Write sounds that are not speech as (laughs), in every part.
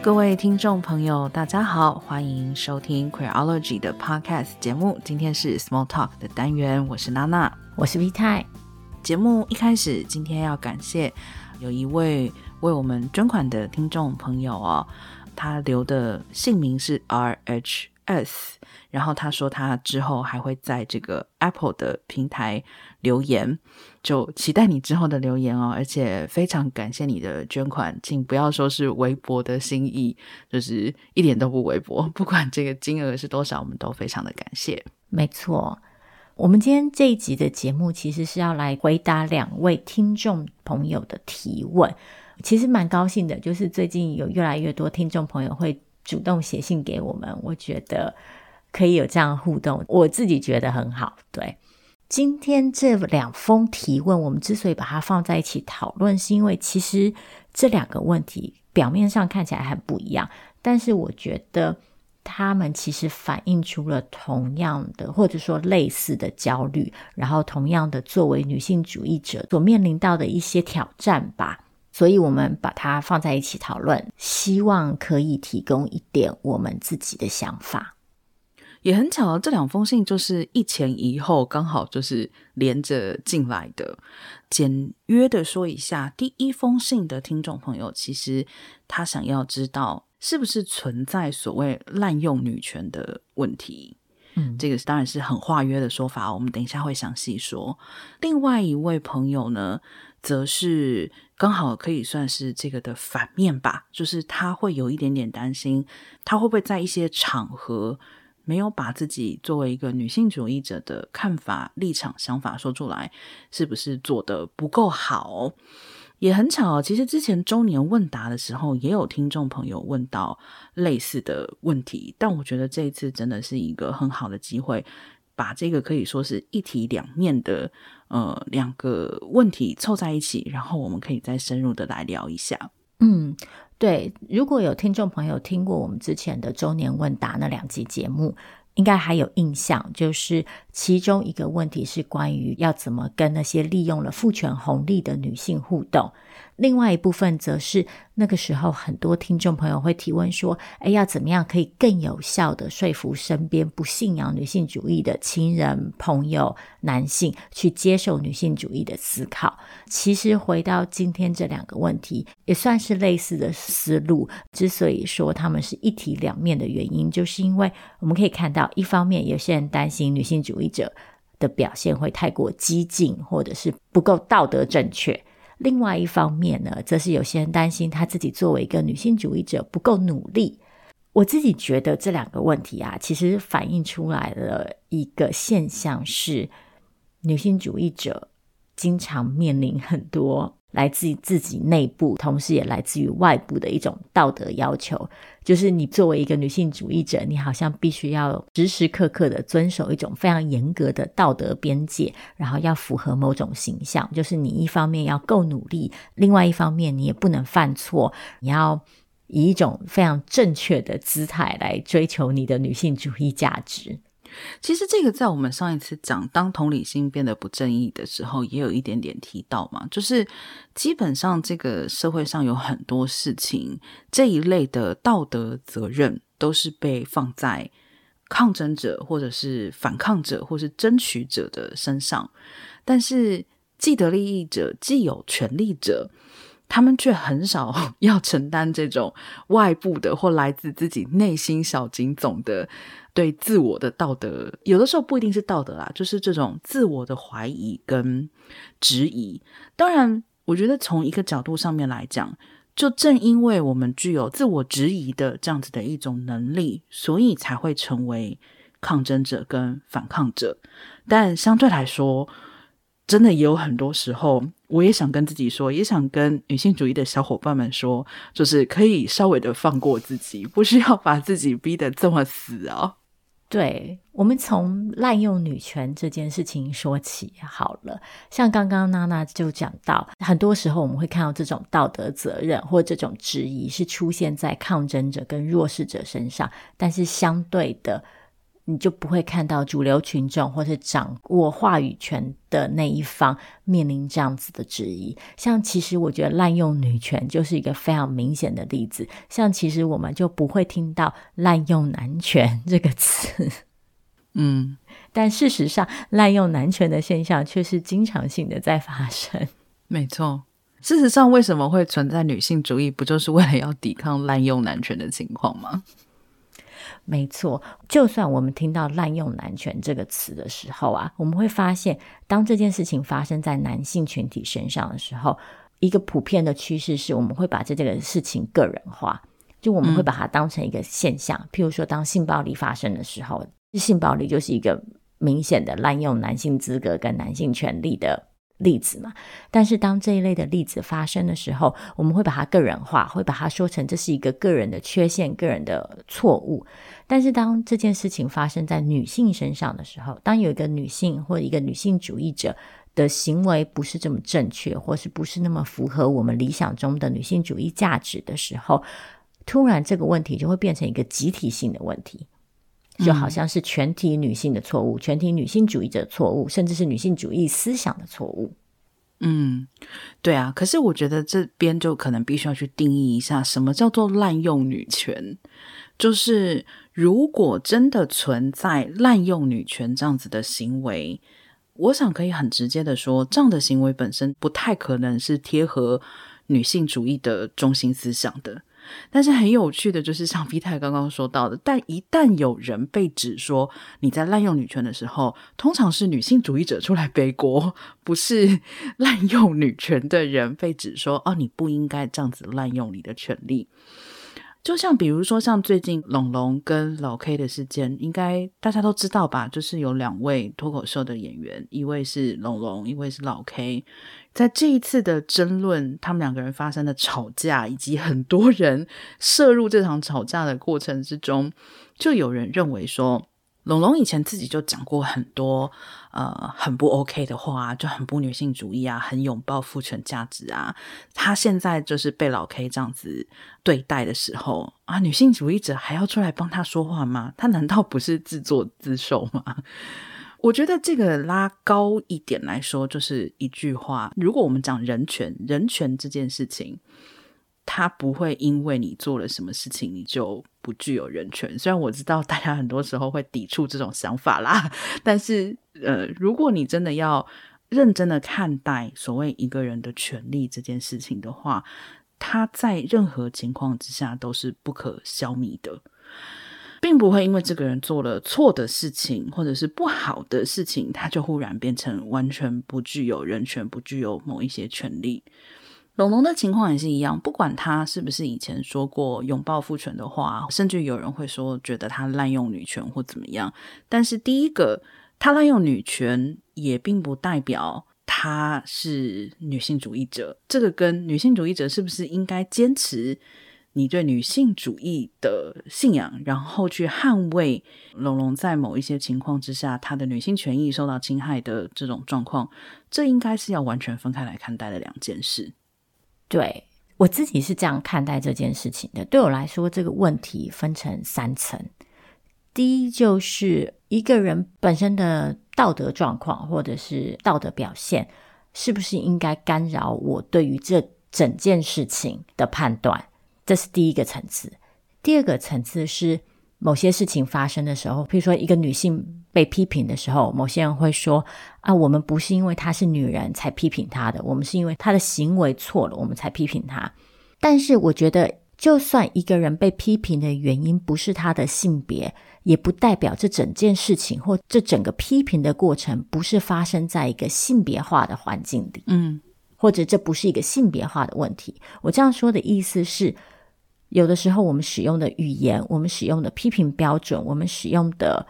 各位听众朋友，大家好，欢迎收听 Queerology 的 Podcast 节目。今天是 Small Talk 的单元，我是娜娜，我是 V 泰。节目一开始，今天要感谢有一位为我们捐款的听众朋友哦，他留的姓名是 R H S，然后他说他之后还会在这个 Apple 的平台留言。就期待你之后的留言哦，而且非常感谢你的捐款，请不要说是微薄的心意，就是一点都不微薄。不管这个金额是多少，我们都非常的感谢。没错，我们今天这一集的节目其实是要来回答两位听众朋友的提问。其实蛮高兴的，就是最近有越来越多听众朋友会主动写信给我们，我觉得可以有这样互动，我自己觉得很好。对。今天这两封提问，我们之所以把它放在一起讨论，是因为其实这两个问题表面上看起来很不一样，但是我觉得他们其实反映出了同样的或者说类似的焦虑，然后同样的作为女性主义者所面临到的一些挑战吧。所以我们把它放在一起讨论，希望可以提供一点我们自己的想法。也很巧，这两封信就是一前一后，刚好就是连着进来的。简约的说一下，第一封信的听众朋友，其实他想要知道是不是存在所谓滥用女权的问题。嗯，这个当然是很化约的说法，我们等一下会详细说。另外一位朋友呢，则是刚好可以算是这个的反面吧，就是他会有一点点担心，他会不会在一些场合。没有把自己作为一个女性主义者的看法、立场、想法说出来，是不是做得不够好？也很巧，其实之前周年问答的时候，也有听众朋友问到类似的问题，但我觉得这一次真的是一个很好的机会，把这个可以说是一体两面的呃两个问题凑在一起，然后我们可以再深入的来聊一下。嗯。对，如果有听众朋友听过我们之前的周年问答那两集节目，应该还有印象，就是其中一个问题是关于要怎么跟那些利用了父权红利的女性互动。另外一部分则是那个时候，很多听众朋友会提问说：“哎，要怎么样可以更有效的说服身边不信仰女性主义的亲人、朋友、男性去接受女性主义的思考？”其实回到今天这两个问题，也算是类似的思路。之所以说他们是一体两面的原因，就是因为我们可以看到，一方面有些人担心女性主义者的表现会太过激进，或者是不够道德正确。另外一方面呢，则是有些人担心他自己作为一个女性主义者不够努力。我自己觉得这两个问题啊，其实反映出来的一个现象是，女性主义者经常面临很多。来自于自己内部，同时也来自于外部的一种道德要求，就是你作为一个女性主义者，你好像必须要时时刻刻的遵守一种非常严格的道德边界，然后要符合某种形象，就是你一方面要够努力，另外一方面你也不能犯错，你要以一种非常正确的姿态来追求你的女性主义价值。其实这个在我们上一次讲当同理心变得不正义的时候，也有一点点提到嘛，就是基本上这个社会上有很多事情，这一类的道德责任都是被放在抗争者或者是反抗者或是争取者的身上，但是既得利益者、既有权利者，他们却很少 (laughs) 要承担这种外部的或来自自己内心小警总的。对自我的道德，有的时候不一定是道德啦，就是这种自我的怀疑跟质疑。当然，我觉得从一个角度上面来讲，就正因为我们具有自我质疑的这样子的一种能力，所以才会成为抗争者跟反抗者。但相对来说，真的也有很多时候，我也想跟自己说，也想跟女性主义的小伙伴们说，就是可以稍微的放过自己，不需要把自己逼得这么死啊。对，我们从滥用女权这件事情说起好了。像刚刚娜娜就讲到，很多时候我们会看到这种道德责任或这种质疑是出现在抗争者跟弱势者身上，但是相对的，你就不会看到主流群众或是掌握话语权的那一方面临这样子的质疑。像其实我觉得滥用女权就是一个非常明显的例子。像其实我们就不会听到滥用男权 (laughs) 这个词，嗯，但事实上滥用男权的现象却是经常性的在发生。没错，事实上为什么会存在女性主义，不就是为了要抵抗滥用男权的情况吗？没错，就算我们听到“滥用男权”这个词的时候啊，我们会发现，当这件事情发生在男性群体身上的时候，一个普遍的趋势是我们会把这这个事情个人化，就我们会把它当成一个现象。嗯、譬如说，当性暴力发生的时候，性暴力就是一个明显的滥用男性资格跟男性权利的例子嘛，但是当这一类的例子发生的时候，我们会把它个人化，会把它说成这是一个个人的缺陷、个人的错误。但是当这件事情发生在女性身上的时候，当有一个女性或一个女性主义者的行为不是这么正确，或是不是那么符合我们理想中的女性主义价值的时候，突然这个问题就会变成一个集体性的问题。就好像是全体女性的错误，嗯、全体女性主义者的错误，甚至是女性主义思想的错误。嗯，对啊。可是我觉得这边就可能必须要去定义一下，什么叫做滥用女权？就是如果真的存在滥用女权这样子的行为，我想可以很直接的说，这样的行为本身不太可能是贴合女性主义的中心思想的。但是很有趣的就是，像 V 太刚刚说到的，但一旦有人被指说你在滥用女权的时候，通常是女性主义者出来背锅，不是滥用女权的人被指说哦，你不应该这样子滥用你的权利。就像比如说，像最近龙龙跟老 K 的事件，应该大家都知道吧？就是有两位脱口秀的演员，一位是龙龙，一位是老 K。在这一次的争论，他们两个人发生的吵架，以及很多人涉入这场吵架的过程之中，就有人认为说，龙龙以前自己就讲过很多呃很不 OK 的话，就很不女性主义啊，很拥抱父权价值啊。他现在就是被老 K 这样子对待的时候啊，女性主义者还要出来帮他说话吗？他难道不是自作自受吗？我觉得这个拉高一点来说，就是一句话：如果我们讲人权，人权这件事情，他不会因为你做了什么事情，你就不具有人权。虽然我知道大家很多时候会抵触这种想法啦，但是呃，如果你真的要认真的看待所谓一个人的权利这件事情的话，他在任何情况之下都是不可消弭的。并不会因为这个人做了错的事情，或者是不好的事情，他就忽然变成完全不具有人权，不具有某一些权利。龙龙的情况也是一样，不管他是不是以前说过拥抱父权的话，甚至有人会说觉得他滥用女权或怎么样。但是第一个，他滥用女权也并不代表他是女性主义者。这个跟女性主义者是不是应该坚持你对女性主义的信仰，然后去捍卫龙龙在某一些情况之下，她的女性权益受到侵害的这种状况，这应该是要完全分开来看待的两件事。对，我自己是这样看待这件事情的。对我来说，这个问题分成三层。第一，就是一个人本身的道德状况或者是道德表现，是不是应该干扰我对于这整件事情的判断？这是第一个层次，第二个层次是某些事情发生的时候，比如说一个女性被批评的时候，某些人会说：“啊，我们不是因为她是女人才批评她的，我们是因为她的行为错了，我们才批评她。”但是我觉得，就算一个人被批评的原因不是他的性别，也不代表这整件事情或这整个批评的过程不是发生在一个性别化的环境里，嗯，或者这不是一个性别化的问题。我这样说的意思是。有的时候，我们使用的语言，我们使用的批评标准，我们使用的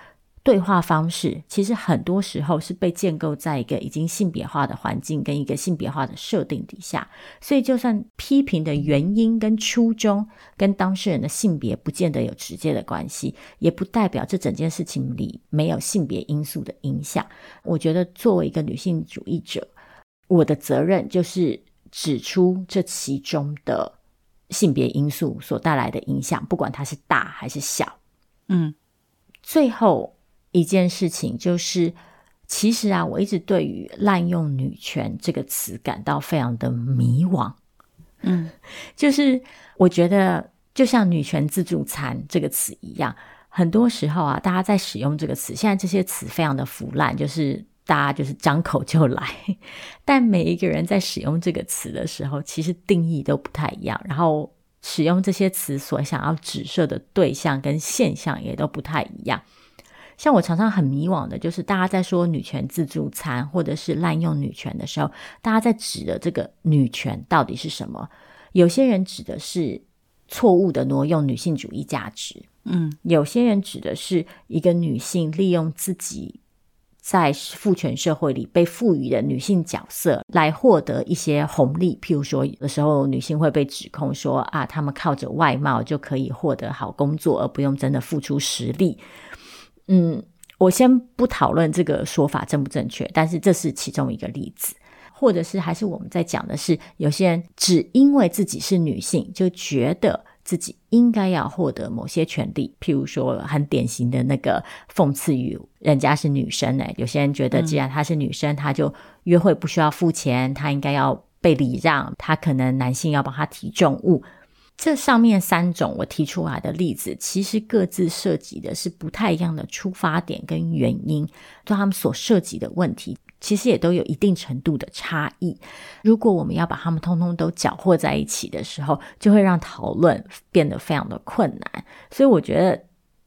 对话方式，其实很多时候是被建构在一个已经性别化的环境跟一个性别化的设定底下。所以，就算批评的原因跟初衷跟当事人的性别不见得有直接的关系，也不代表这整件事情里没有性别因素的影响。我觉得，作为一个女性主义者，我的责任就是指出这其中的。性别因素所带来的影响，不管它是大还是小，嗯，最后一件事情，就是其实啊，我一直对于滥用女权这个词感到非常的迷惘。嗯，(laughs) 就是我觉得，就像女权自助餐这个词一样，很多时候啊，大家在使用这个词，现在这些词非常的腐烂，就是大家就是张口就来。(laughs) 但每一个人在使用这个词的时候，其实定义都不太一样，然后使用这些词所想要指涉的对象跟现象也都不太一样。像我常常很迷惘的，就是大家在说女权自助餐，或者是滥用女权的时候，大家在指的这个女权到底是什么？有些人指的是错误的挪用女性主义价值，嗯，有些人指的是一个女性利用自己在父权社会里被赋予的女性角色来获得一些红利，譬如说，有的时候女性会被指控说啊，她们靠着外貌就可以获得好工作，而不用真的付出实力。嗯，我先不讨论这个说法正不正确，但是这是其中一个例子，或者是还是我们在讲的是，有些人只因为自己是女性，就觉得自己应该要获得某些权利，譬如说很典型的那个讽刺语，人家是女生呢，有些人觉得既然她是女生，她就约会不需要付钱，她应该要被礼让，她可能男性要帮她提重物。这上面三种我提出来的例子，其实各自涉及的是不太一样的出发点跟原因，就他们所涉及的问题，其实也都有一定程度的差异。如果我们要把他们通通都搅和在一起的时候，就会让讨论变得非常的困难。所以我觉得，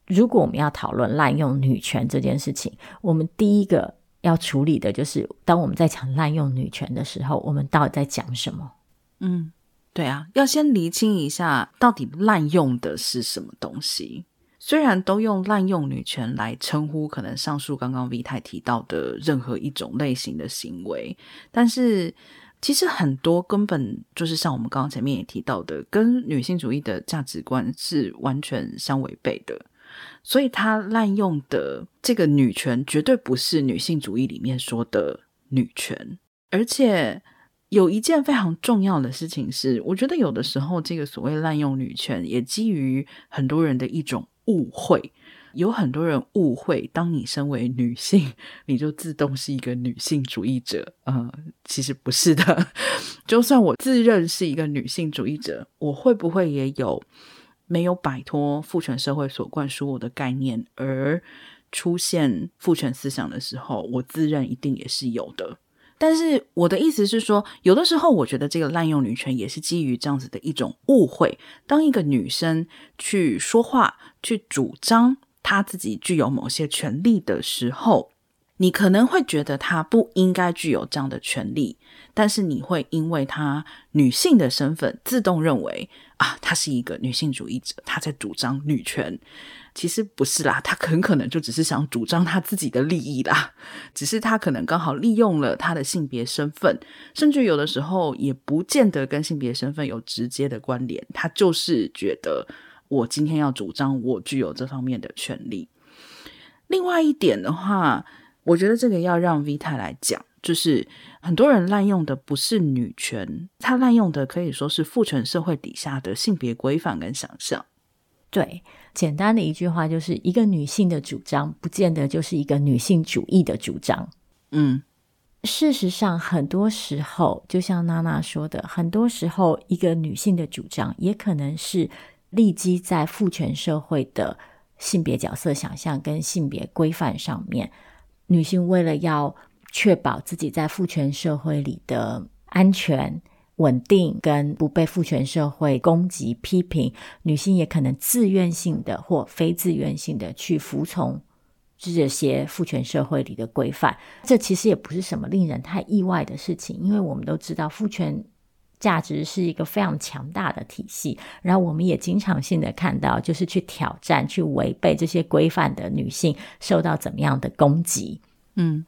如果我们要讨论滥用女权这件事情，我们第一个要处理的就是，当我们在讲滥用女权的时候，我们到底在讲什么？嗯。对啊，要先厘清一下到底滥用的是什么东西。虽然都用滥用女权来称呼可能上述刚刚 V 太提到的任何一种类型的行为，但是其实很多根本就是像我们刚刚前面也提到的，跟女性主义的价值观是完全相违背的。所以他滥用的这个女权绝对不是女性主义里面说的女权，而且。有一件非常重要的事情是，我觉得有的时候这个所谓滥用女权，也基于很多人的一种误会。有很多人误会，当你身为女性，你就自动是一个女性主义者。呃，其实不是的。就算我自认是一个女性主义者，我会不会也有没有摆脱父权社会所灌输我的概念而出现父权思想的时候，我自认一定也是有的。但是我的意思是说，有的时候我觉得这个滥用女权也是基于这样子的一种误会。当一个女生去说话、去主张她自己具有某些权利的时候，你可能会觉得她不应该具有这样的权利，但是你会因为她女性的身份，自动认为啊，她是一个女性主义者，她在主张女权。其实不是啦，他很可能就只是想主张他自己的利益啦，只是他可能刚好利用了他的性别身份，甚至有的时候也不见得跟性别身份有直接的关联，他就是觉得我今天要主张我具有这方面的权利。另外一点的话，我觉得这个要让 V 太来讲，就是很多人滥用的不是女权，他滥用的可以说是父权社会底下的性别规范跟想象。对，简单的一句话就是一个女性的主张，不见得就是一个女性主义的主张。嗯，事实上，很多时候，就像娜娜说的，很多时候，一个女性的主张，也可能是立基在父权社会的性别角色想象跟性别规范上面。女性为了要确保自己在父权社会里的安全。稳定跟不被父权社会攻击批评，女性也可能自愿性的或非自愿性的去服从这些父权社会里的规范。这其实也不是什么令人太意外的事情，因为我们都知道父权价值是一个非常强大的体系，然后我们也经常性的看到，就是去挑战、去违背这些规范的女性受到怎么样的攻击。嗯，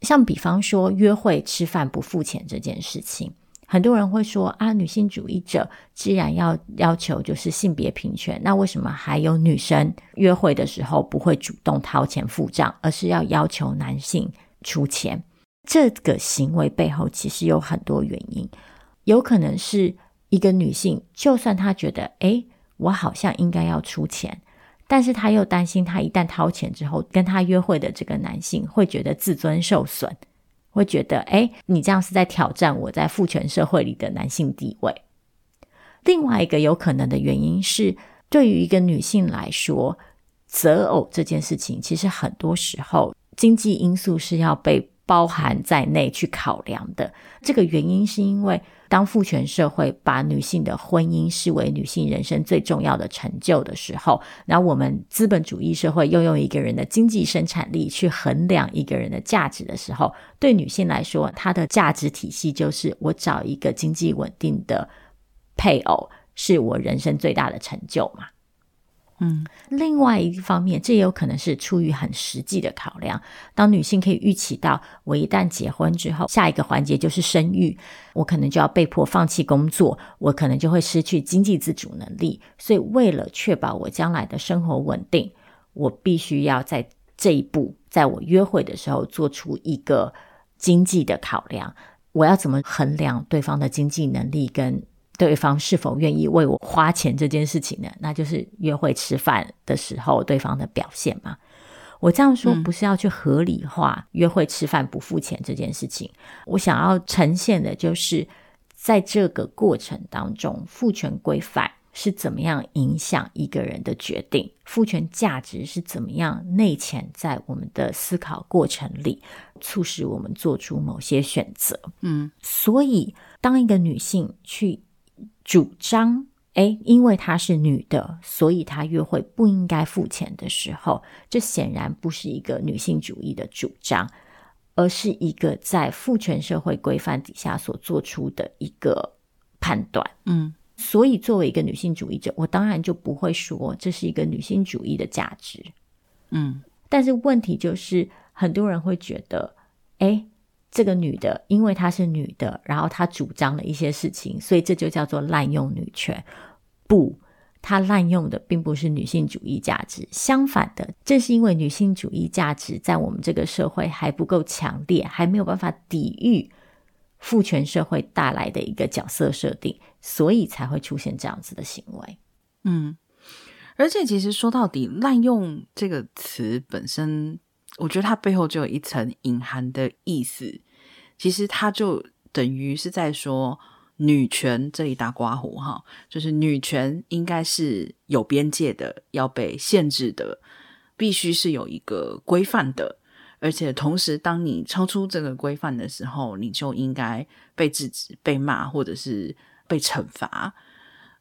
像比方说约会吃饭不付钱这件事情。很多人会说啊，女性主义者既然要要求就是性别平权，那为什么还有女生约会的时候不会主动掏钱付账，而是要要求男性出钱？这个行为背后其实有很多原因，有可能是一个女性，就算她觉得，诶，我好像应该要出钱，但是他又担心，他一旦掏钱之后，跟他约会的这个男性会觉得自尊受损，会觉得，哎，你这样是在挑战我在父权社会里的男性地位。另外一个有可能的原因是，对于一个女性来说，择偶这件事情，其实很多时候经济因素是要被包含在内去考量的。这个原因是因为，当父权社会把女性的婚姻视为女性人生最重要的成就的时候，那我们资本主义社会又用一个人的经济生产力去衡量一个人的价值的时候，对女性来说，她的价值体系就是我找一个经济稳定的配偶，是我人生最大的成就嘛。嗯，另外一方面，这也有可能是出于很实际的考量。当女性可以预期到，我一旦结婚之后，下一个环节就是生育，我可能就要被迫放弃工作，我可能就会失去经济自主能力。所以，为了确保我将来的生活稳定，我必须要在这一步，在我约会的时候做出一个经济的考量。我要怎么衡量对方的经济能力跟？对方是否愿意为我花钱这件事情呢？那就是约会吃饭的时候对方的表现嘛。我这样说不是要去合理化约会吃饭不付钱这件事情，嗯、我想要呈现的就是在这个过程当中，父权规范是怎么样影响一个人的决定，父权价值是怎么样内潜在我们的思考过程里，促使我们做出某些选择。嗯，所以当一个女性去。主张，诶，因为她是女的，所以她约会不应该付钱的时候，这显然不是一个女性主义的主张，而是一个在父权社会规范底下所做出的一个判断。嗯，所以作为一个女性主义者，我当然就不会说这是一个女性主义的价值。嗯，但是问题就是，很多人会觉得，诶。这个女的，因为她是女的，然后她主张了一些事情，所以这就叫做滥用女权。不，她滥用的并不是女性主义价值，相反的，正是因为女性主义价值在我们这个社会还不够强烈，还没有办法抵御父权社会带来的一个角色设定，所以才会出现这样子的行为。嗯，而且其实说到底，滥用这个词本身。我觉得它背后就有一层隐含的意思，其实它就等于是在说女权这一大刮胡哈，就是女权应该是有边界的，要被限制的，必须是有一个规范的，而且同时当你超出这个规范的时候，你就应该被制止、被骂或者是被惩罚。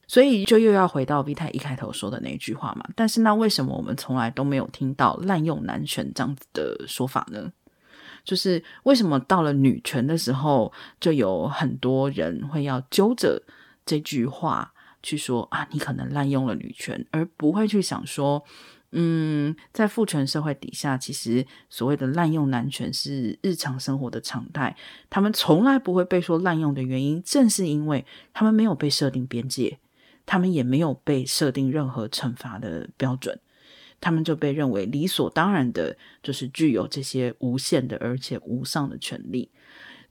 所以就又要回到 V 太一开头说的那句话嘛，但是那为什么我们从来都没有听到滥用男权这样子的说法呢？就是为什么到了女权的时候，就有很多人会要揪着这句话去说啊，你可能滥用了女权，而不会去想说，嗯，在父权社会底下，其实所谓的滥用男权是日常生活的常态，他们从来不会被说滥用的原因，正是因为他们没有被设定边界。他们也没有被设定任何惩罚的标准，他们就被认为理所当然的，就是具有这些无限的而且无上的权利。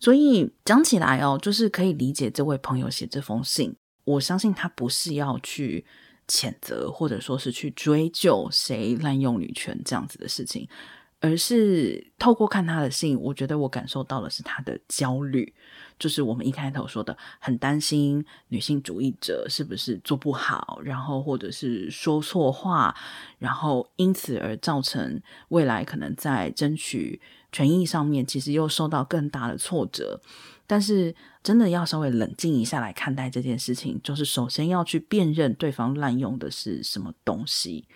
所以讲起来哦，就是可以理解这位朋友写这封信。我相信他不是要去谴责或者说是去追究谁滥用女权这样子的事情，而是透过看他的信，我觉得我感受到的是他的焦虑。就是我们一开头说的，很担心女性主义者是不是做不好，然后或者是说错话，然后因此而造成未来可能在争取权益上面，其实又受到更大的挫折。但是真的要稍微冷静一下来看待这件事情，就是首先要去辨认对方滥用的是什么东西，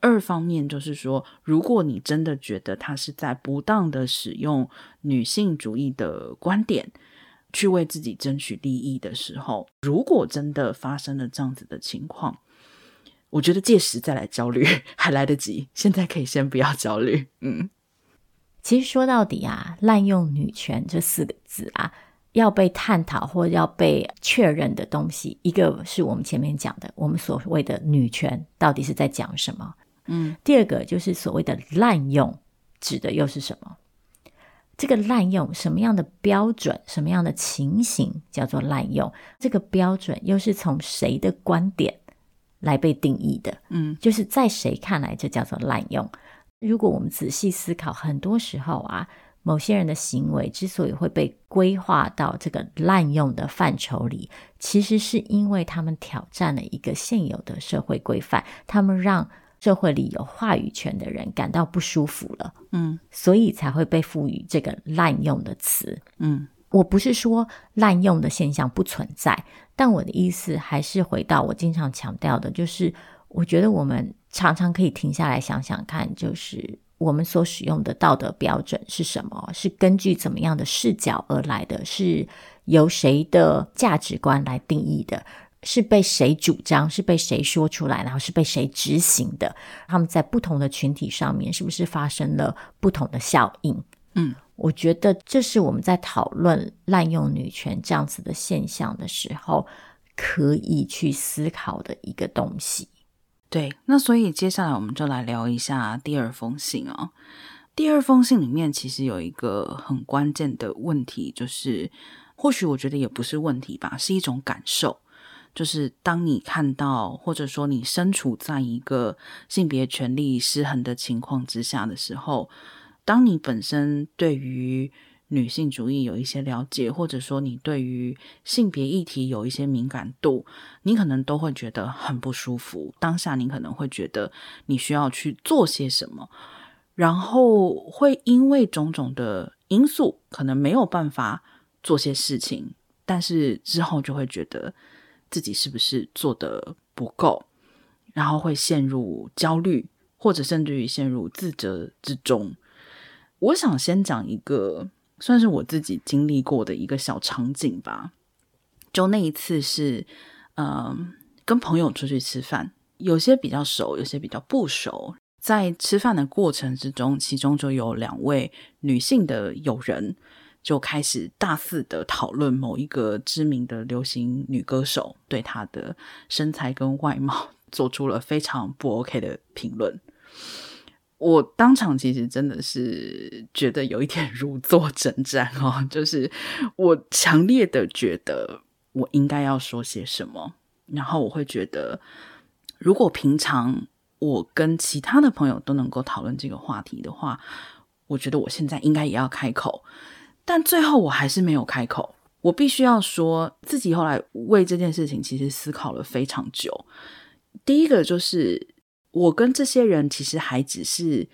二方面就是说，如果你真的觉得他是在不当的使用女性主义的观点。去为自己争取利益的时候，如果真的发生了这样子的情况，我觉得届时再来焦虑 (laughs) 还来得及，现在可以先不要焦虑。嗯，其实说到底啊，滥用女权这四个字啊，要被探讨或要被确认的东西，一个是我们前面讲的，我们所谓的女权到底是在讲什么？嗯，第二个就是所谓的滥用，指的又是什么？这个滥用什么样的标准，什么样的情形叫做滥用？这个标准又是从谁的观点来被定义的。嗯，就是在谁看来这叫做滥用？如果我们仔细思考，很多时候啊，某些人的行为之所以会被规划到这个滥用的范畴里，其实是因为他们挑战了一个现有的社会规范，他们让社会里有话语权的人感到不舒服了，嗯，所以才会被赋予这个滥用的词。嗯，我不是说滥用的现象不存在，但我的意思还是回到我经常强调的，就是我觉得我们。常常可以停下来想想看，就是我们所使用的道德标准是什么？是根据怎么样的视角而来的？是由谁的价值观来定义的？是被谁主张？是被谁说出来？然后是被谁执行的？他们在不同的群体上面是不是发生了不同的效应？嗯，我觉得这是我们在讨论滥用女权这样子的现象的时候，可以去思考的一个东西。对，那所以接下来我们就来聊一下第二封信哦。第二封信里面其实有一个很关键的问题，就是或许我觉得也不是问题吧，是一种感受。就是当你看到，或者说你身处在一个性别权力失衡的情况之下的时候，当你本身对于女性主义有一些了解，或者说你对于性别议题有一些敏感度，你可能都会觉得很不舒服。当下你可能会觉得你需要去做些什么，然后会因为种种的因素，可能没有办法做些事情，但是之后就会觉得自己是不是做的不够，然后会陷入焦虑，或者甚至于陷入自责之中。我想先讲一个。算是我自己经历过的一个小场景吧。就那一次是，嗯、呃，跟朋友出去吃饭，有些比较熟，有些比较不熟。在吃饭的过程之中，其中就有两位女性的友人就开始大肆的讨论某一个知名的流行女歌手，对她的身材跟外貌 (laughs) 做出了非常不 OK 的评论。我当场其实真的是觉得有一点 (laughs) 如坐针毡哦，就是我强烈的觉得我应该要说些什么，然后我会觉得，如果平常我跟其他的朋友都能够讨论这个话题的话，我觉得我现在应该也要开口，但最后我还是没有开口。我必须要说自己后来为这件事情其实思考了非常久。第一个就是。我跟这些人其实还只是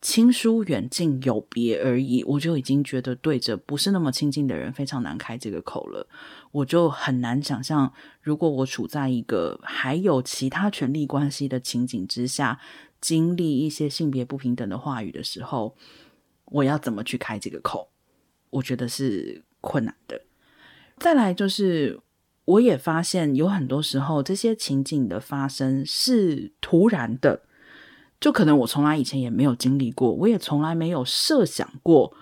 亲疏远近有别而已，我就已经觉得对着不是那么亲近的人非常难开这个口了。我就很难想象，如果我处在一个还有其他权力关系的情景之下，经历一些性别不平等的话语的时候，我要怎么去开这个口？我觉得是困难的。再来就是。我也发现有很多时候，这些情景的发生是突然的，就可能我从来以前也没有经历过，我也从来没有设想过，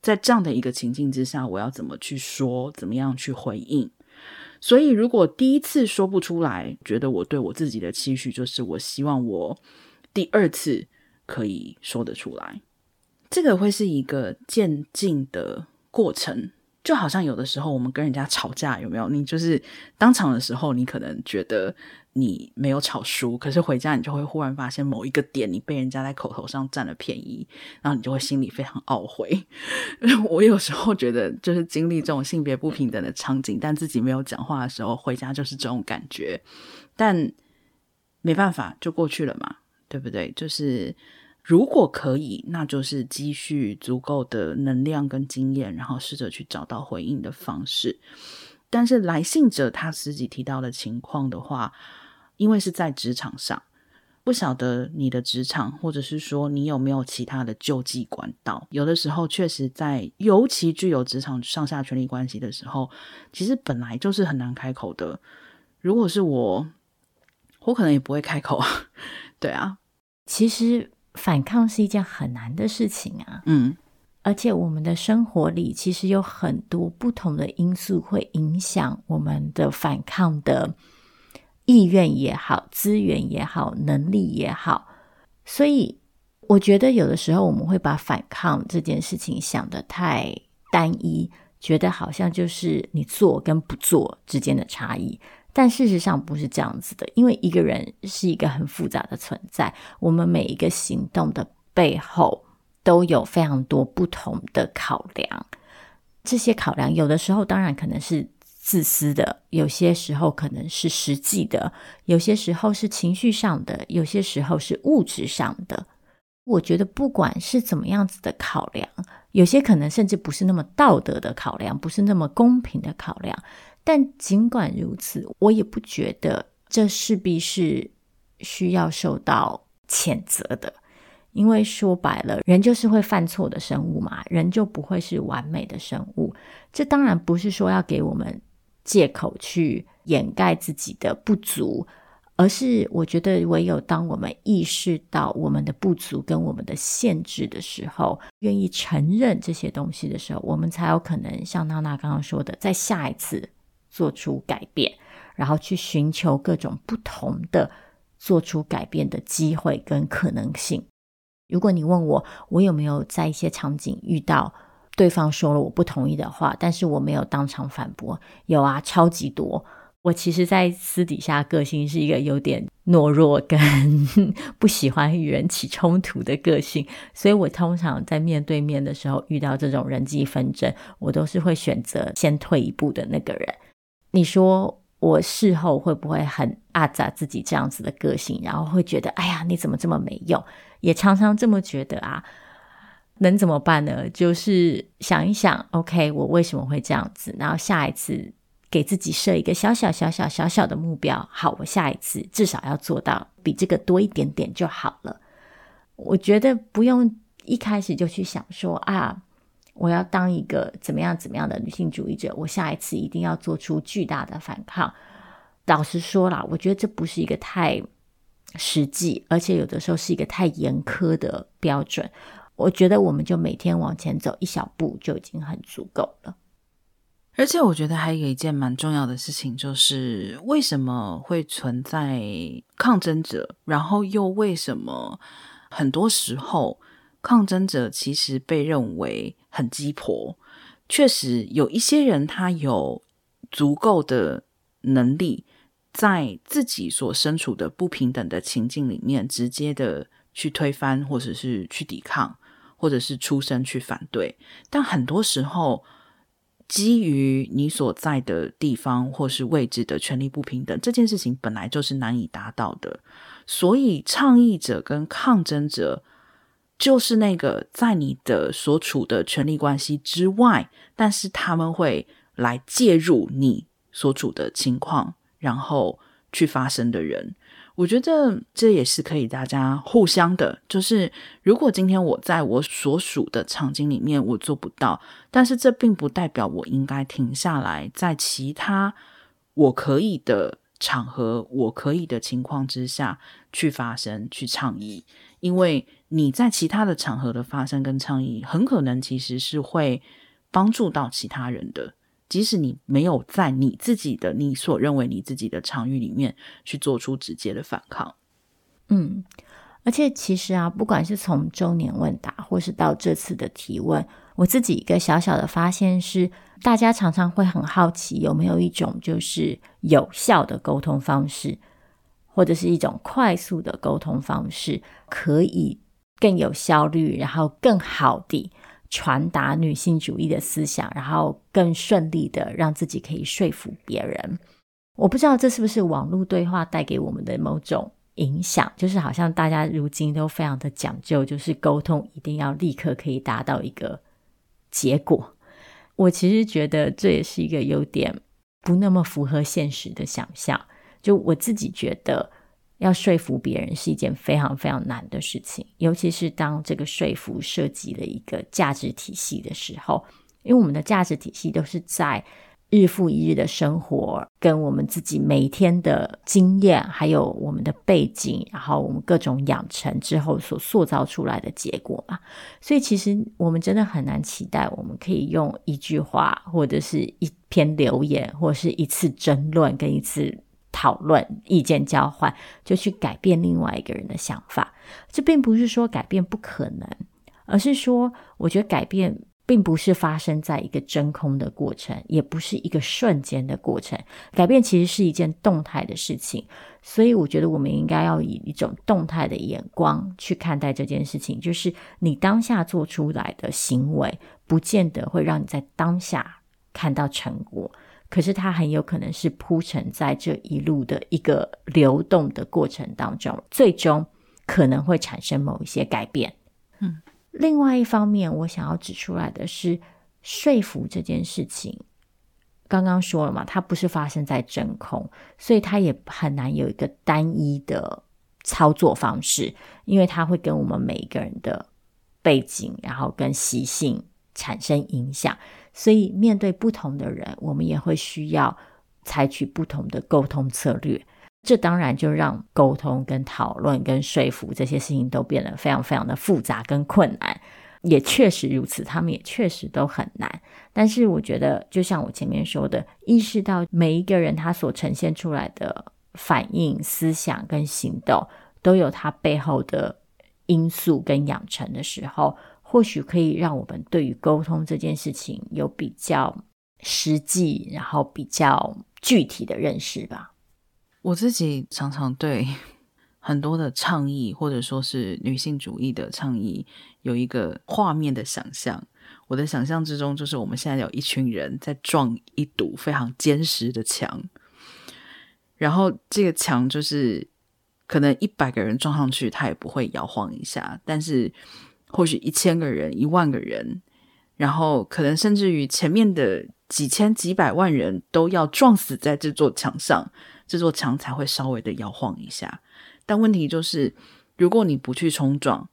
在这样的一个情境之下，我要怎么去说，怎么样去回应。所以，如果第一次说不出来，觉得我对我自己的期许就是，我希望我第二次可以说得出来，这个会是一个渐进的过程。就好像有的时候我们跟人家吵架，有没有？你就是当场的时候，你可能觉得你没有吵输，可是回家你就会忽然发现某一个点，你被人家在口头上占了便宜，然后你就会心里非常懊悔。(laughs) 我有时候觉得，就是经历这种性别不平等的场景，但自己没有讲话的时候，回家就是这种感觉。但没办法，就过去了嘛，对不对？就是。如果可以，那就是积蓄足够的能量跟经验，然后试着去找到回应的方式。但是来信者他自己提到的情况的话，因为是在职场上，不晓得你的职场，或者是说你有没有其他的救济管道。有的时候确实在，尤其具有职场上下权力关系的时候，其实本来就是很难开口的。如果是我，我可能也不会开口啊。(laughs) 对啊，其实。反抗是一件很难的事情啊，嗯，而且我们的生活里其实有很多不同的因素会影响我们的反抗的意愿也好、资源也好、能力也好，所以我觉得有的时候我们会把反抗这件事情想得太单一，觉得好像就是你做跟不做之间的差异。但事实上不是这样子的，因为一个人是一个很复杂的存在，我们每一个行动的背后都有非常多不同的考量。这些考量有的时候当然可能是自私的，有些时候可能是实际的，有些时候是情绪上的，有些时候是物质上的。我觉得不管是怎么样子的考量，有些可能甚至不是那么道德的考量，不是那么公平的考量。但尽管如此，我也不觉得这势必是需要受到谴责的，因为说白了，人就是会犯错的生物嘛，人就不会是完美的生物。这当然不是说要给我们借口去掩盖自己的不足。而是我觉得，唯有当我们意识到我们的不足跟我们的限制的时候，愿意承认这些东西的时候，我们才有可能像娜娜刚刚说的，在下一次做出改变，然后去寻求各种不同的做出改变的机会跟可能性。如果你问我，我有没有在一些场景遇到对方说了我不同意的话，但是我没有当场反驳？有啊，超级多。我其实，在私底下个性是一个有点懦弱跟 (laughs) 不喜欢与人起冲突的个性，所以我通常在面对面的时候遇到这种人际纷争，我都是会选择先退一步的那个人。你说我事后会不会很阿杂自己这样子的个性，然后会觉得哎呀，你怎么这么没用？也常常这么觉得啊。能怎么办呢？就是想一想，OK，我为什么会这样子？然后下一次。给自己设一个小小小小小小的目标，好，我下一次至少要做到比这个多一点点就好了。我觉得不用一开始就去想说啊，我要当一个怎么样怎么样的女性主义者，我下一次一定要做出巨大的反抗。老实说啦，我觉得这不是一个太实际，而且有的时候是一个太严苛的标准。我觉得我们就每天往前走一小步就已经很足够了。而且我觉得还有一件蛮重要的事情，就是为什么会存在抗争者，然后又为什么很多时候抗争者其实被认为很鸡婆？确实有一些人他有足够的能力，在自己所身处的不平等的情境里面，直接的去推翻，或者是去抵抗，或者是出声去反对。但很多时候，基于你所在的地方或是位置的权力不平等，这件事情本来就是难以达到的。所以，倡议者跟抗争者就是那个在你的所处的权力关系之外，但是他们会来介入你所处的情况，然后去发生的人。我觉得这也是可以大家互相的，就是如果今天我在我所属的场景里面我做不到，但是这并不代表我应该停下来，在其他我可以的场合、我可以的情况之下去发声、去倡议，因为你在其他的场合的发声跟倡议，很可能其实是会帮助到其他人的。即使你没有在你自己的你所认为你自己的场域里面去做出直接的反抗，嗯，而且其实啊，不管是从周年问答，或是到这次的提问，我自己一个小小的发现是，大家常常会很好奇有没有一种就是有效的沟通方式，或者是一种快速的沟通方式，可以更有效率，然后更好的。传达女性主义的思想，然后更顺利的让自己可以说服别人。我不知道这是不是网络对话带给我们的某种影响，就是好像大家如今都非常的讲究，就是沟通一定要立刻可以达到一个结果。我其实觉得这也是一个有点不那么符合现实的想象。就我自己觉得。要说服别人是一件非常非常难的事情，尤其是当这个说服涉及了一个价值体系的时候，因为我们的价值体系都是在日复一日的生活跟我们自己每天的经验，还有我们的背景，然后我们各种养成之后所塑造出来的结果嘛。所以，其实我们真的很难期待我们可以用一句话，或者是一篇留言，或者是一次争论跟一次。讨论、意见交换，就去改变另外一个人的想法。这并不是说改变不可能，而是说，我觉得改变并不是发生在一个真空的过程，也不是一个瞬间的过程。改变其实是一件动态的事情，所以我觉得我们应该要以一种动态的眼光去看待这件事情。就是你当下做出来的行为，不见得会让你在当下看到成果，可是它很有可能是铺陈在这一路的一个流动的过程当中，最终可能会产生某一些改变。嗯。另外一方面，我想要指出来的是，说服这件事情，刚刚说了嘛，它不是发生在真空，所以它也很难有一个单一的操作方式，因为它会跟我们每一个人的背景，然后跟习性产生影响，所以面对不同的人，我们也会需要采取不同的沟通策略。这当然就让沟通、跟讨论、跟说服这些事情都变得非常非常的复杂跟困难，也确实如此，他们也确实都很难。但是我觉得，就像我前面说的，意识到每一个人他所呈现出来的反应、思想跟行动，都有他背后的因素跟养成的时候，或许可以让我们对于沟通这件事情有比较实际，然后比较具体的认识吧。我自己常常对 (laughs) 很多的倡议，或者说是女性主义的倡议，有一个画面的想象。我的想象之中，就是我们现在有一群人在撞一堵非常坚实的墙，然后这个墙就是可能一百个人撞上去，它也不会摇晃一下，但是或许一千个人、一万个人，然后可能甚至于前面的几千几百万人都要撞死在这座墙上。这座墙才会稍微的摇晃一下，但问题就是，如果你不去冲撞，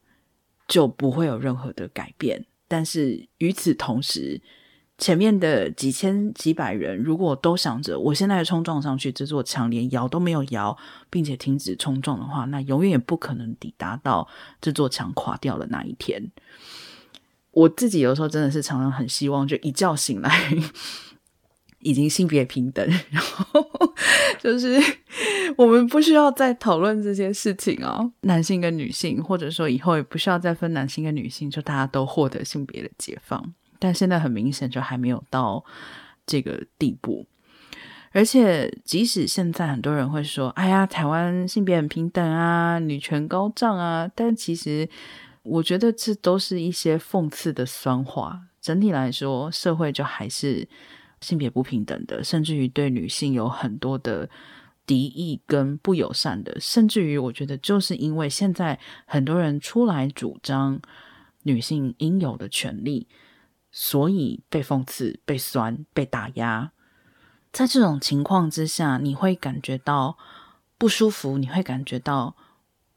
就不会有任何的改变。但是与此同时，前面的几千几百人如果都想着我现在冲撞上去，这座墙连摇都没有摇，并且停止冲撞的话，那永远也不可能抵达到这座墙垮掉的那一天。我自己有时候真的是常常很希望，就一觉醒来。已经性别平等，然后 (laughs) 就是我们不需要再讨论这些事情哦，男性跟女性，或者说以后也不需要再分男性跟女性，就大家都获得性别的解放。但现在很明显就还没有到这个地步，而且即使现在很多人会说：“哎呀，台湾性别很平等啊，女权高涨啊。”但其实我觉得这都是一些讽刺的酸话。整体来说，社会就还是。性别不平等的，甚至于对女性有很多的敌意跟不友善的，甚至于我觉得就是因为现在很多人出来主张女性应有的权利，所以被讽刺、被酸、被打压。在这种情况之下，你会感觉到不舒服，你会感觉到。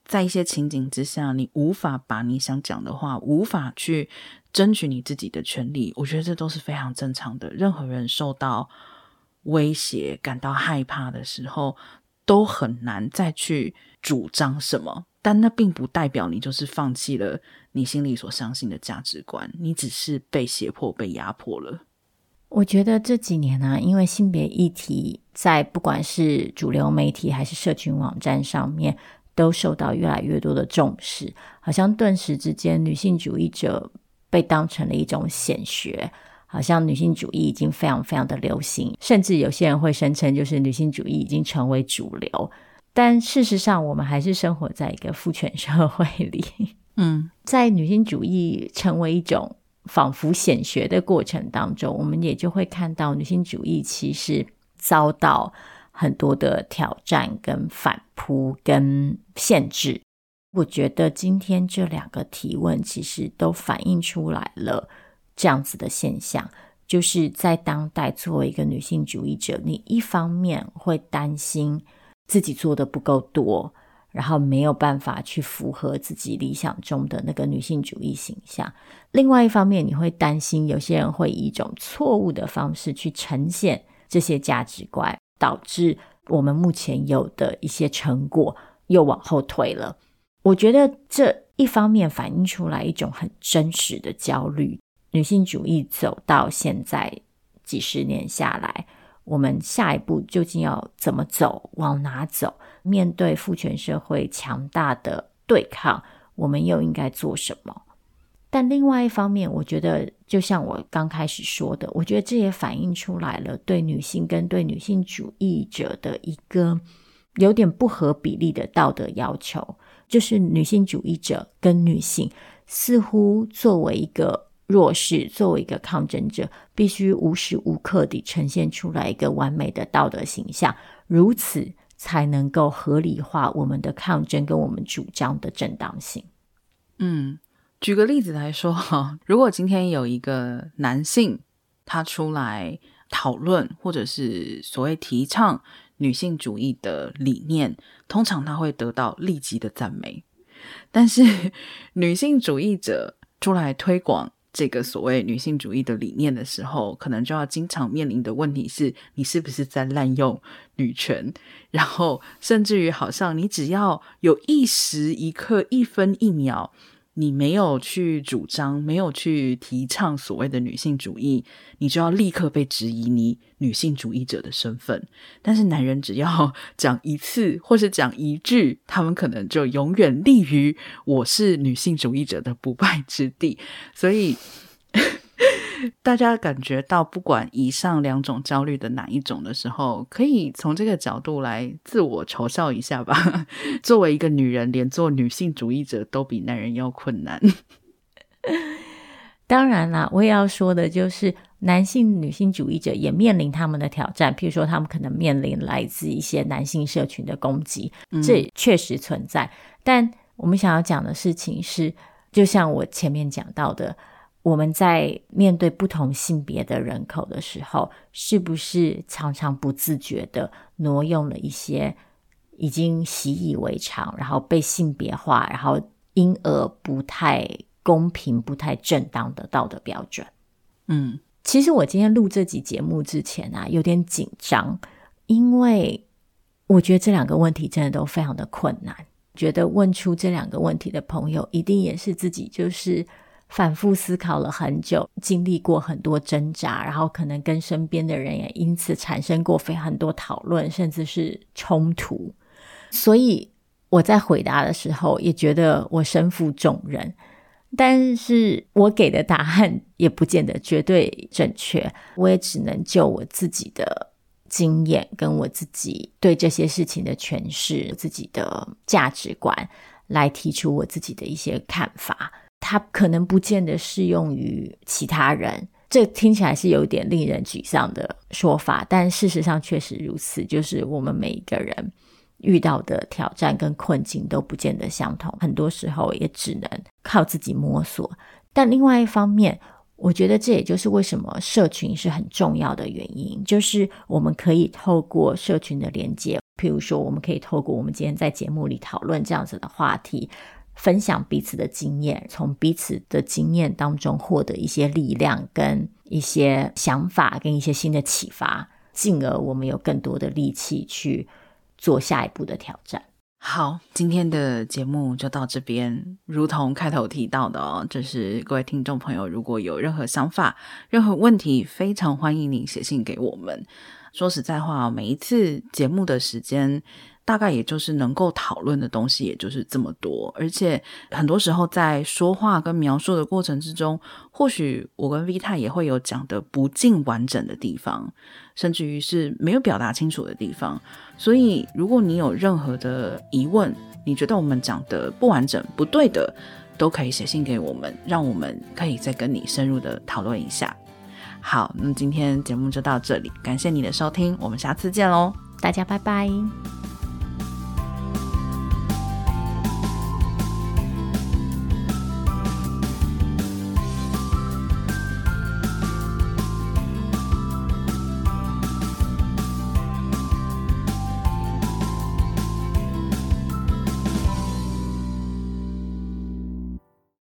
在一些情景之下，你无法把你想讲的话，无法去争取你自己的权利，我觉得这都是非常正常的。任何人受到威胁、感到害怕的时候，都很难再去主张什么。但那并不代表你就是放弃了你心里所相信的价值观，你只是被胁迫、被压迫了。我觉得这几年呢、因为性别议题在不管是主流媒体还是社群网站上面。都受到越来越多的重视，好像顿时之间，女性主义者被当成了一种显学，好像女性主义已经非常非常的流行，甚至有些人会声称，就是女性主义已经成为主流。但事实上，我们还是生活在一个父权社会里。嗯，(laughs) 在女性主义成为一种仿佛显学的过程当中，我们也就会看到女性主义其实遭到。很多的挑战、跟反扑、跟限制，我觉得今天这两个提问其实都反映出来了这样子的现象，就是在当代作为一个女性主义者，你一方面会担心自己做的不够多，然后没有办法去符合自己理想中的那个女性主义形象；另外一方面，你会担心有些人会以一种错误的方式去呈现这些价值观。导致我们目前有的一些成果又往后退了。我觉得这一方面反映出来一种很真实的焦虑。女性主义走到现在几十年下来，我们下一步究竟要怎么走？往哪走？面对父权社会强大的对抗，我们又应该做什么？但另外一方面，我觉得就像我刚开始说的，我觉得这也反映出来了对女性跟对女性主义者的一个有点不合比例的道德要求，就是女性主义者跟女性似乎作为一个弱势，作为一个抗争者，必须无时无刻地呈现出来一个完美的道德形象，如此才能够合理化我们的抗争跟我们主张的正当性。嗯，举个例子来说哈，如果今天有一个男性他出来讨论，或者是所谓提倡女性主义的理念，通常他会得到立即的赞美。但是 (laughs) 女性主义者出来推广这个所谓女性主义的理念的时候，可能就要经常面临的问题是：你是不是在滥用女权？然后甚至于好像你只要有一时一刻、一分一秒。你没有去主张，没有去提倡所谓的女性主义，你就要立刻被质疑你女性主义者的身份。但是男人只要 (laughs) 讲一次或是讲一句，他们可能就永远立于我是女性主义者的不败之地。所以。大家感觉到，不管以上两种焦虑的哪一种的时候，可以从这个角度来自我嘲笑一下吧。(laughs) 作为一个女人，连做女性主义者都比男人要困难。(laughs) 当然啦，我也要说的就是，男性女性主义者也面临他们的挑战，譬如说，他们可能面临来自一些男性社群的攻击，这确实存在。嗯。但我们想要讲的事情是，就像我前面讲到的。我们在面对不同性别的人口的时候，是不是常常不自觉地挪用了一些已经习以为常，然后被性别化，然后因而不太公平、不太正当的道德标准？嗯，其实我今天录这集节目之前啊，有点紧张，因为我觉得这两个问题真的都非常的困难。觉得问出这两个问题的朋友，一定也是自己就是。反复思考了很久，经历过很多挣扎，然后可能跟身边的人也因此产生过非很多讨论，甚至是冲突。所以我在回答的时候也觉得我身负重任，但是我给的答案也不见得绝对正确，我也只能就我自己的经验跟我自己对这些事情的诠释、自己的价值观来提出我自己的一些看法。它可能不见得适用于其他人，这听起来是有点令人沮丧的说法，但事实上确实如此。就是我们每一个人遇到的挑战跟困境都不见得相同，很多时候也只能靠自己摸索。但另外一方面，我觉得这也就是为什么社群是很重要的原因，就是我们可以透过社群的连接，譬如说，我们可以透过我们今天在节目里讨论这样子的话题。分享彼此的经验，从彼此的经验当中获得一些力量、跟一些想法、跟一些新的启发，进而我们有更多的力气去做下一步的挑战。好，今天的节目就到这边。如同开头提到的哦，就是各位听众朋友，如果有任何想法、任何问题，非常欢迎你写信给我们。说实在话，每一次节目的时间。大概也就是能够讨论的东西，也就是这么多。而且很多时候在说话跟描述的过程之中，或许我跟 V 太也会有讲得不尽完整的地方，甚至于是没有表达清楚的地方。所以，如果你有任何的疑问，你觉得我们讲得不完整、不对的，都可以写信给我们，让我们可以再跟你深入的讨论一下。好，那今天节目就到这里，感谢你的收听，我们下次见喽，大家拜拜。